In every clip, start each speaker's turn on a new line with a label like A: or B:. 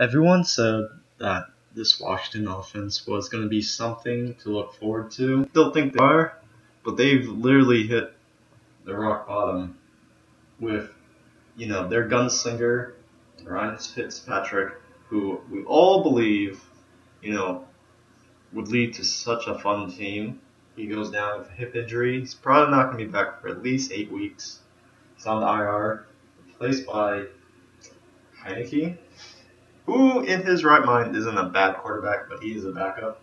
A: everyone said that this Washington offense was going to be something to look forward to. Still think they are, but they've literally hit the rock bottom with, you know, their gunslinger, Ryan Fitzpatrick, who we all believe, you know, would lead to such a fun team. He goes down with a hip injury. He's probably not going to be back for at least eight weeks. He's on the IR, replaced by Heinicke, who in his right mind isn't a bad quarterback, but he is a backup.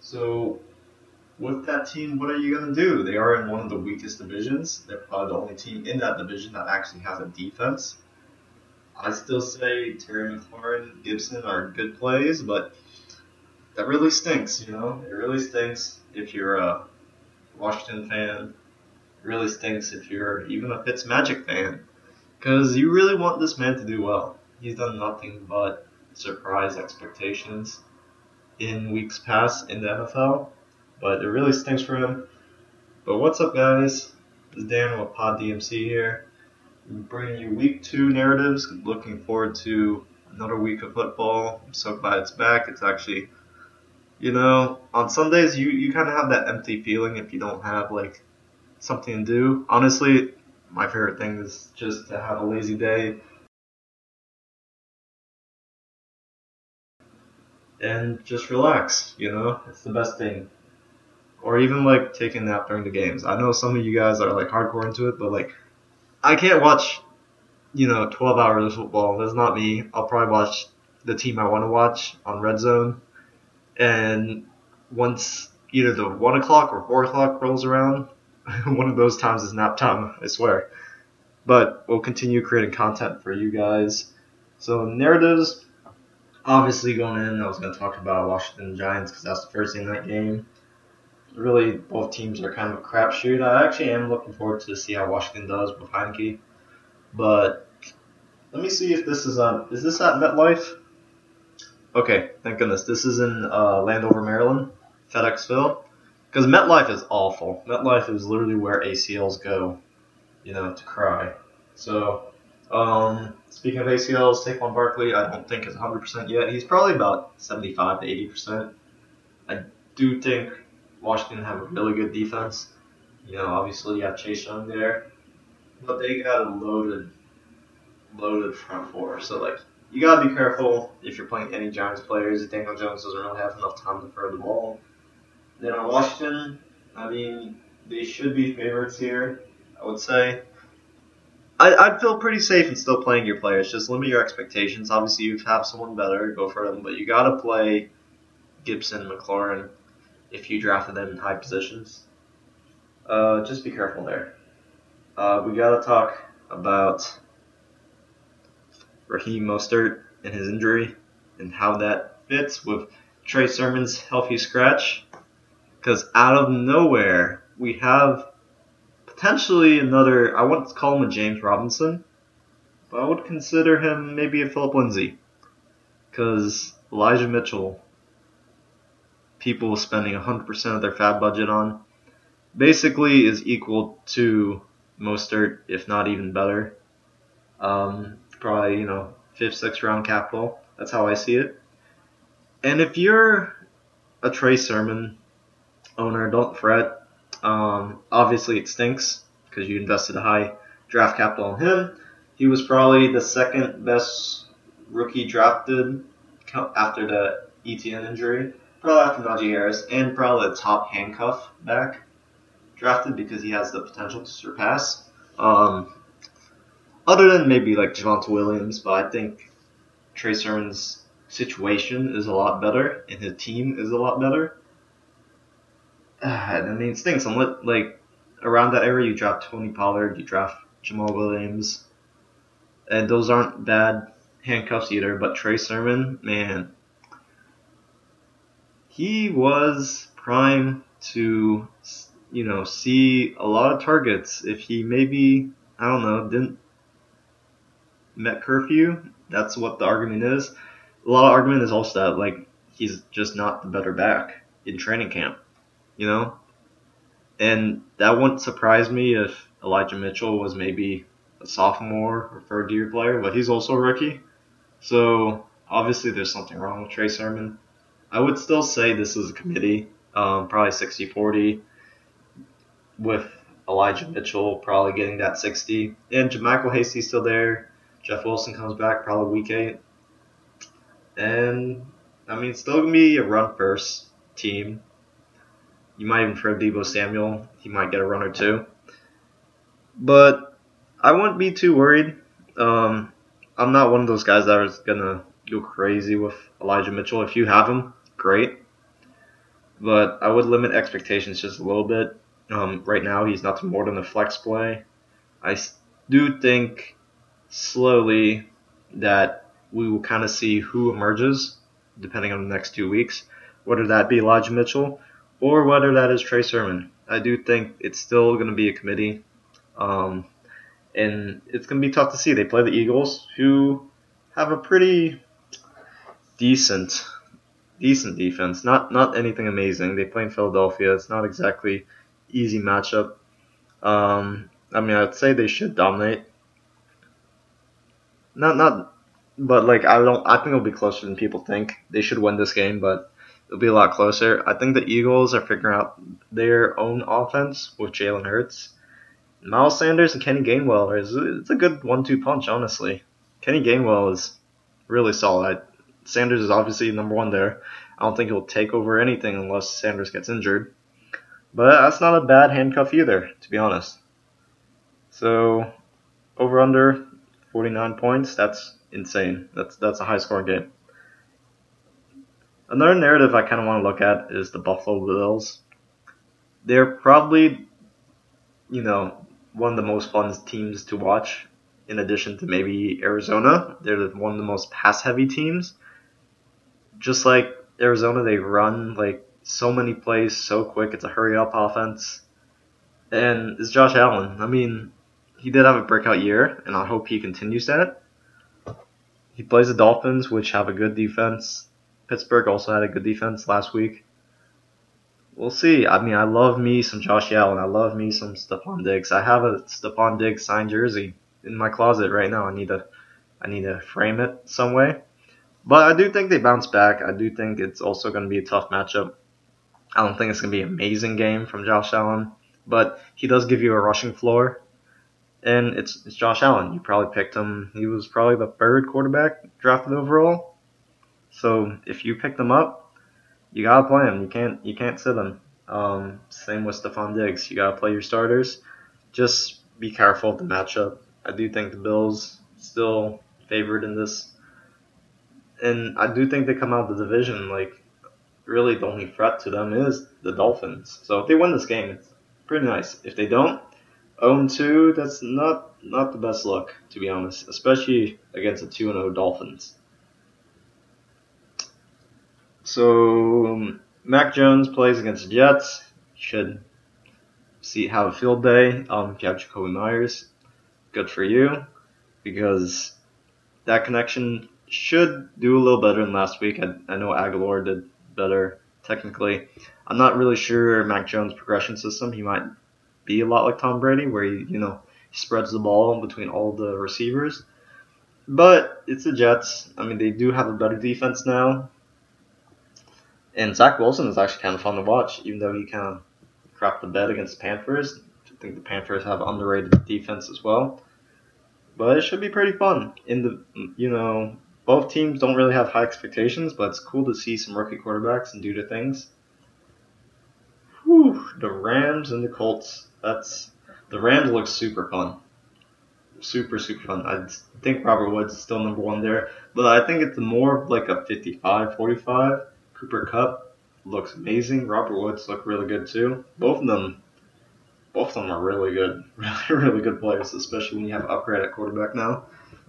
A: So with that team, what are you going to do? They are in one of the weakest divisions. They're probably the only team in that division that actually has a defense. I still say Terry McLaurin, Gibson are good plays, but that really stinks, you know? It really stinks if you're a Washington fan. It really stinks if you're even a Fitzmagic fan. Because you really want this man to do well. He's done nothing but surprise expectations in weeks past in the NFL. But it really stinks for him. But what's up, guys? This is Dan with Pod DMC here. Bringing you week two narratives. Looking forward to another week of football. I'm so glad it's back. It's actually you know, on Sundays you, you kind of have that empty feeling if you don't have like something to do. Honestly, my favorite thing is just to have a lazy day and just relax, you know? It's the best thing. Or even like taking a nap during the games. I know some of you guys are like hardcore into it, but like I can't watch, you know, 12 hours of football. That's not me. I'll probably watch the team I want to watch on Red Zone and once either the one o'clock or four o'clock rolls around, one of those times is nap time, I swear. But we'll continue creating content for you guys. So narratives, obviously going in, I was going to talk about Washington Giants because that's the first in that game. Really, both teams are kind of a crapshoot. I actually am looking forward to see how Washington does with Heinicke. But let me see if this is on. Is this at MetLife? Okay, thank goodness. This is in uh, Landover, Maryland, FedExville. Because MetLife is awful. MetLife is literally where ACLs go, you know, to cry. So, um, speaking of ACLs, Saquon Barkley, I don't think is 100% yet. He's probably about 75 to 80%. I do think Washington have a really good defense. You know, obviously you have Chase Young there, but they got a loaded, loaded front four. So like, you gotta be careful if you're playing any Giants players. Daniel Jones doesn't really have enough time to throw the ball. Then on Washington, I mean, they should be favorites here. I would say. I, I'd feel pretty safe in still playing your players. Just limit your expectations. Obviously, you have someone better, go for them. But you gotta play Gibson, and McLaurin, if you drafted them in high positions. Uh, just be careful there. Uh, we gotta talk about Raheem Mostert and his injury and how that fits with Trey Sermon's healthy scratch. Because out of nowhere, we have potentially another, I wouldn't call him a James Robinson, but I would consider him maybe a Phillip Lindsay. Because Elijah Mitchell, people spending 100% of their FAAB budget on, basically is equal to Mostert, if not even better. Um, probably, you know, fifth, sixth round capital. That's how I see it. And if you're a Trey Sermon owner, don't fret. Um, obviously, it stinks because you invested a high draft capital in him. He was probably the second best rookie drafted after the Etienne injury, probably after Najee Harris, and probably the top handcuff back drafted because he has the potential to surpass. Um, other than maybe like Javonte Williams, but I think Trey Sermon's situation is a lot better and his team is a lot better. Uh, I mean, it stinks. Like around that area, you draft Tony Pollard, you draft Jamaal Williams, and those aren't bad handcuffs either. But Trey Sermon, man, he was prime to you know see a lot of targets if he maybe I don't know didn't met curfew. That's what the argument is. A lot of argument is also that like he's just not the better back in training camp, you know. And that wouldn't surprise me if Elijah Mitchell was maybe a sophomore or third year player, but he's also a rookie. So obviously there's something wrong with Trey Sermon. I would still say this is a committee, um, probably 60-40, with Elijah Mitchell probably getting that 60. And JaMycal Hasty's still there. Jeff Wilson comes back probably week eight. And I mean, still gonna be a run first team. You might even throw Deebo Samuel. He might get a run or two. But I wouldn't be too worried. Um, I'm not one of those guys that is gonna go crazy with Elijah Mitchell. If you have him, great. But I would limit expectations just a little bit. Um, right now, he's nothing more than a flex play. I do think slowly that we will kind of see who emerges depending on the next two weeks, whether that be Elijah Mitchell or whether that is Trey Sermon. I do think it's still going to be a committee, um, and it's going to be tough to see. They play the Eagles, who have a pretty decent, decent defense. Not not anything amazing. They play in Philadelphia. It's not exactly easy matchup. Um, I mean, I'd say they should dominate. Not not, but like I don't. I think it'll be closer than people think. They should win this game, but it'll be a lot closer. I think the Eagles are figuring out their own offense with Jalen Hurts. Miles Sanders and Kenny Gainwell is it's a good one-two punch, honestly. Kenny Gainwell is really solid. Sanders is obviously number one there. I don't think he'll take over anything unless Sanders gets injured. But that's not a bad handcuff either, to be honest. So over under 49 points, that's insane. That's that's a high scoring game. Another narrative I kind of want to look at is the Buffalo Bills. They're probably, you know, one of the most fun teams to watch. In addition to maybe Arizona, they're one of the most pass heavy teams. Just like Arizona, they run like so many plays so quick. It's a hurry up offense. And it's Josh Allen. I mean, he did have a breakout year, and I hope he continues that. He plays the Dolphins, which have a good defense. Pittsburgh also had a good defense last week. We'll see. I mean, I love me some Josh Allen. I love me some Stefon Diggs. I have a Stefon Diggs signed jersey in my closet right now. I need to, I need to frame it some way. But I do think they bounce back. I do think it's also going to be a tough matchup. I don't think it's going to be an amazing game from Josh Allen, but he does give you a rushing floor. And it's, it's Josh Allen. You probably picked him. He was probably the third quarterback drafted overall. So if you pick them up, you gotta play them. You can't you can't sit them. Um, same with Stefon Diggs. You gotta play your starters. Just be careful of the matchup. I do think the Bills still favored in this, and I do think they come out of the division like really the only threat to them is the Dolphins. So if they win this game, it's pretty nice. If they don't, own two, that's not not the best look to be honest, especially against the 2-0 Dolphins. So um, Mac Jones plays against the Jets. Should see have a field day. Um, if you have Jakobi Meyers, good for you because that connection should do a little better than last week. I, I know Agholor did better technically. I'm not really sure Mac Jones' progression system. He might be a lot like Tom Brady, where he, you know, spreads the ball between all the receivers. But it's the Jets. I mean, they do have a better defense now. And Zach Wilson is actually kind of fun to watch, even though he kind of crapped the bed against the Panthers. I think the Panthers have underrated defense as well. But it should be pretty fun. In the, you know, both teams don't really have high expectations, but it's cool to see some rookie quarterbacks and do the things. Whew, the Rams and the Colts. That's the Rams look super fun. Super, super fun. I think Robert Woods is still number one there, but I think it's more like a 55 45. Cooper Kupp looks amazing. Robert Woods look really good too. Both of them, both of them are really good, really, really good players, especially when you have upgrade at quarterback now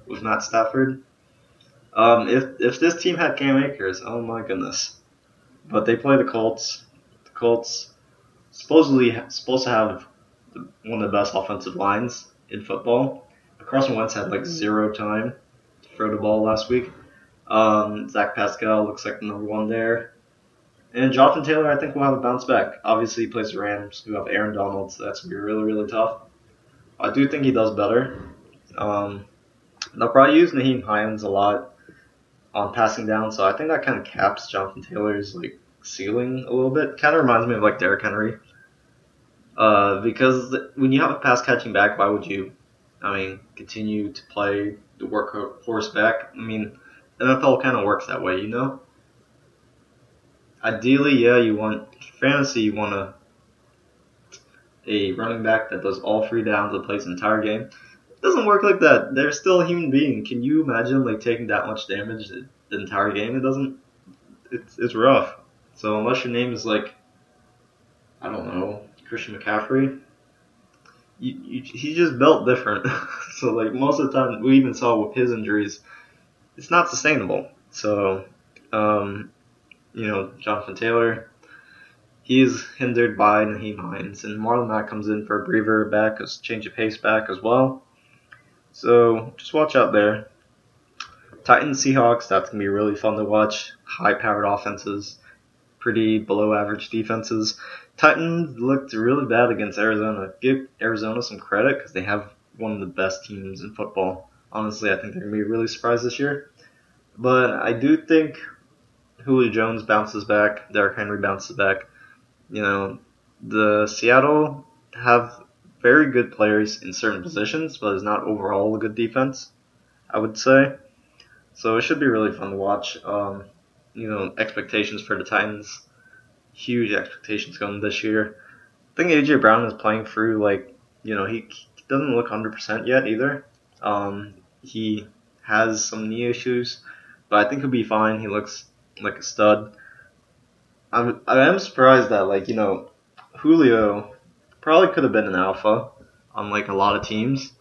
A: with Matt Stafford. Um, if if this team had Cam Akers, oh my goodness. But they play the Colts. The Colts supposedly supposed to have one of the best offensive lines in football. Carson Wentz had like zero time to throw the ball last week. Um, Zach Pascal looks like the number one there. And Jonathan Taylor, I think, will have a bounce back. Obviously, he plays the Rams, who have Aaron Donald, so that's going to be really, really tough. I do think he does better. Um, they'll probably use Nyheim Hines a lot. on passing down. So I think that kind of caps Jonathan Taylor's like ceiling a little bit. Kind of reminds me of like Derrick Henry. Uh, because when you have a pass catching back, why would you, I mean, continue to play the workhorse back? I mean, NFL kind of works that way, you know. Ideally, yeah, you want fantasy, you want a a running back that does all three downs and plays entire game. It doesn't work like that. They're still a human being. Can you imagine like taking that much damage the entire game? It doesn't. It's it's rough. So unless your name is like, I don't know, Christian McCaffrey, you, you, he's just built different. so like most of the time, we even saw with his injuries, it's not sustainable. So, um, you know, Jonathan Taylor, he's hindered by Nyheim Hines, and Marlon Mack comes in for a breather back, a change of pace back as well. So just watch out there. Titans Seahawks, that's gonna be really fun to watch. High powered offenses, pretty below average defenses. Titans looked really bad against Arizona. Give Arizona some credit because they have one of the best teams in football. Honestly, I think they're gonna be really surprised this year. But I do think Julio Jones bounces back, Derrick Henry bounces back. You know, the Seattle have very good players in certain positions, but it's not overall a good defense, I would say. So it should be really fun to watch. Um, you know, expectations for the Titans, huge expectations going this year. I think AJ Brown is playing through like, you know, he doesn't look 100% yet either. Um, he has some knee issues, but I think he'll be fine. He looks like a stud. I'm I am surprised that like you know Julio probably could have been an alpha on like a lot of teams.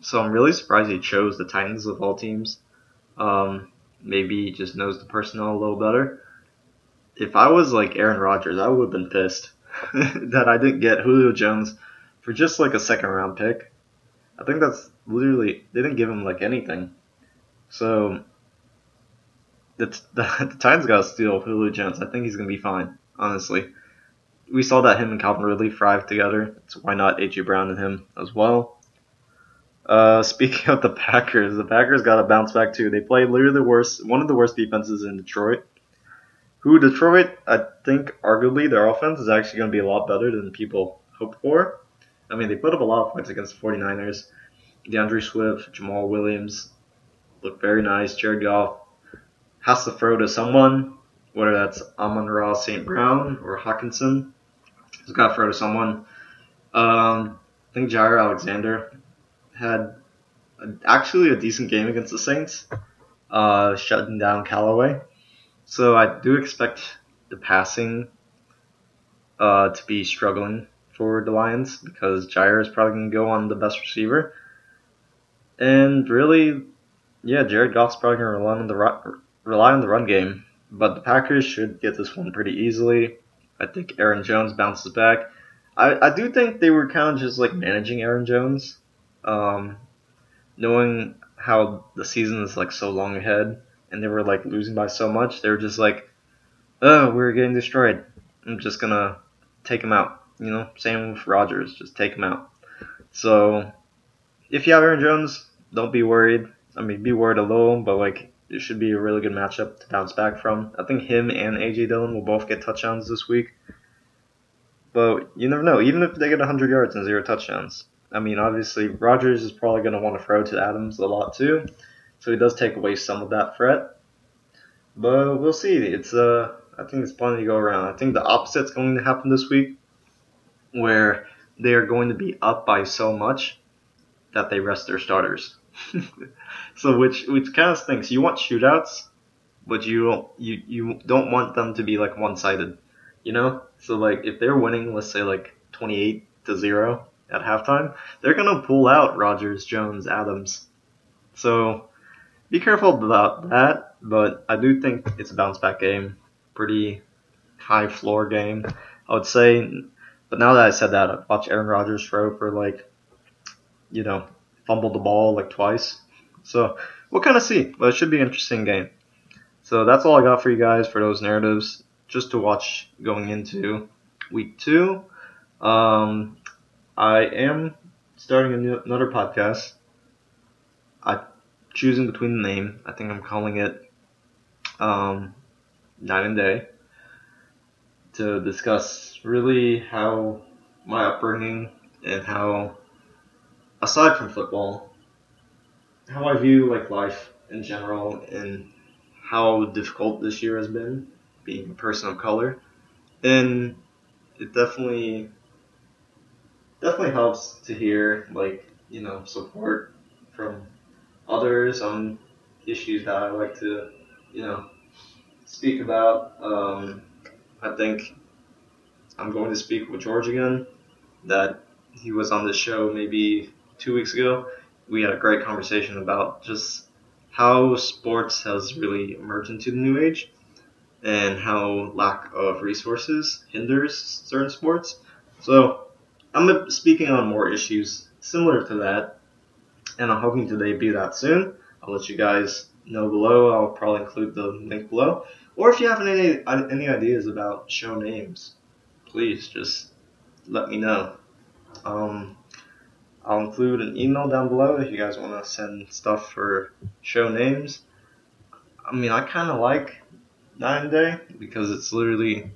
A: So I'm really surprised he chose the Titans of all teams. Um, maybe he just knows the personnel a little better. If I was like Aaron Rodgers, I would have been pissed that I didn't get Julio Jones for just like a second round pick. I think that's literally they didn't give him like anything. So the, the, the Titans got to steal Julio Jones. I think he's to be fine, honestly. We saw that him and Calvin Ridley thrive together, so why not AJ Brown and him as well? Uh, speaking of the Packers, the Packers got to bounce back too. They played literally the worst, one of the worst defenses in Detroit. Who Detroit, I think arguably their offense is actually going to be a lot better than people hoped for. I mean, they put up a lot of points against the 49ers. D'Andre Swift, Jamaal Williams look very nice. Jared Goff has to throw to someone, whether that's Amon-Ra St. Brown or Hockenson. He's got to throw to someone. Um, I think Jaire Alexander had a, actually a decent game against the Saints, uh, shutting down Callaway. So I do expect the passing uh, to be struggling for the Lions because Jaire is probably going to go on the best receiver. And really, yeah, Jared Goff's probably going to rely on the rely on the run game, but the Packers should get this one pretty easily. I think Aaron Jones bounces back. I, I do think they were kind of just like managing Aaron Jones, um, knowing how the season is like so long ahead, and they were like losing by so much. They were just like, oh, we're getting destroyed. I'm just gonna take him out. You know, same with Rodgers, just take him out. So, if you have Aaron Jones, don't be worried. I mean, be worried a little, but like it should be a really good matchup to bounce back from. I think him and AJ Dillon will both get touchdowns this week. But you never know. Even if they get 100 yards and zero touchdowns, I mean, obviously Rodgers is probably going to want to throw to Adams a lot too, so he does take away some of that threat. But we'll see. It's uh, I think it's plenty to go around. I think the opposite's going to happen this week, where they are going to be up by so much that they rest their starters. so which which kind of stinks. You want shootouts, but you don't you you don't want them to be like one sided. You know? So like if they're winning, let's say like twenty eight to zero at halftime, they're gonna pull out Rodgers, Jones, Adams. So be careful about that. But I do think it's a bounce back game. Pretty high floor game. I would say but now that I said that, I've watched Aaron Rodgers throw for like, you know, fumbled the ball like twice. So we'll kind of see, but it should be an interesting game. So that's all I got for you guys for those narratives, just to watch going into week two. Um, I am starting new, another podcast. I'm choosing between the name. I think I'm calling it um, night and day to discuss really how my upbringing and how, aside from football, how I view like life in general and how difficult this year has been being a person of color. And it definitely definitely helps to hear like, you know, support from others on issues that I like to, you know, speak about. Um, I think I'm going to speak with George again. That he was on this show maybe two weeks ago. We had a great conversation about just how sports has really emerged into the new age and how lack of resources hinders certain sports. So I'm speaking on more issues similar to that, and I'm hoping to debut that soon. I'll let you guys know below. I'll probably include the link below. Or if you have any any ideas about show names, please just let me know. Um, I'll include an email down below if you guys want to send stuff for show names. I mean, I kind of like Nine Day because it's literally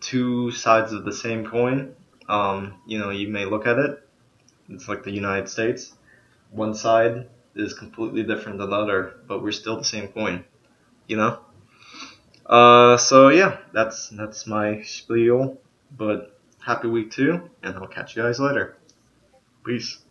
A: two sides of the same coin. Um, you know, you may look at it, it's like the United States. One side is completely different than the other, but we're still the same coin. You know. Uh, so yeah, that's that's my spiel. But happy week two, and I'll catch you guys later. Peace.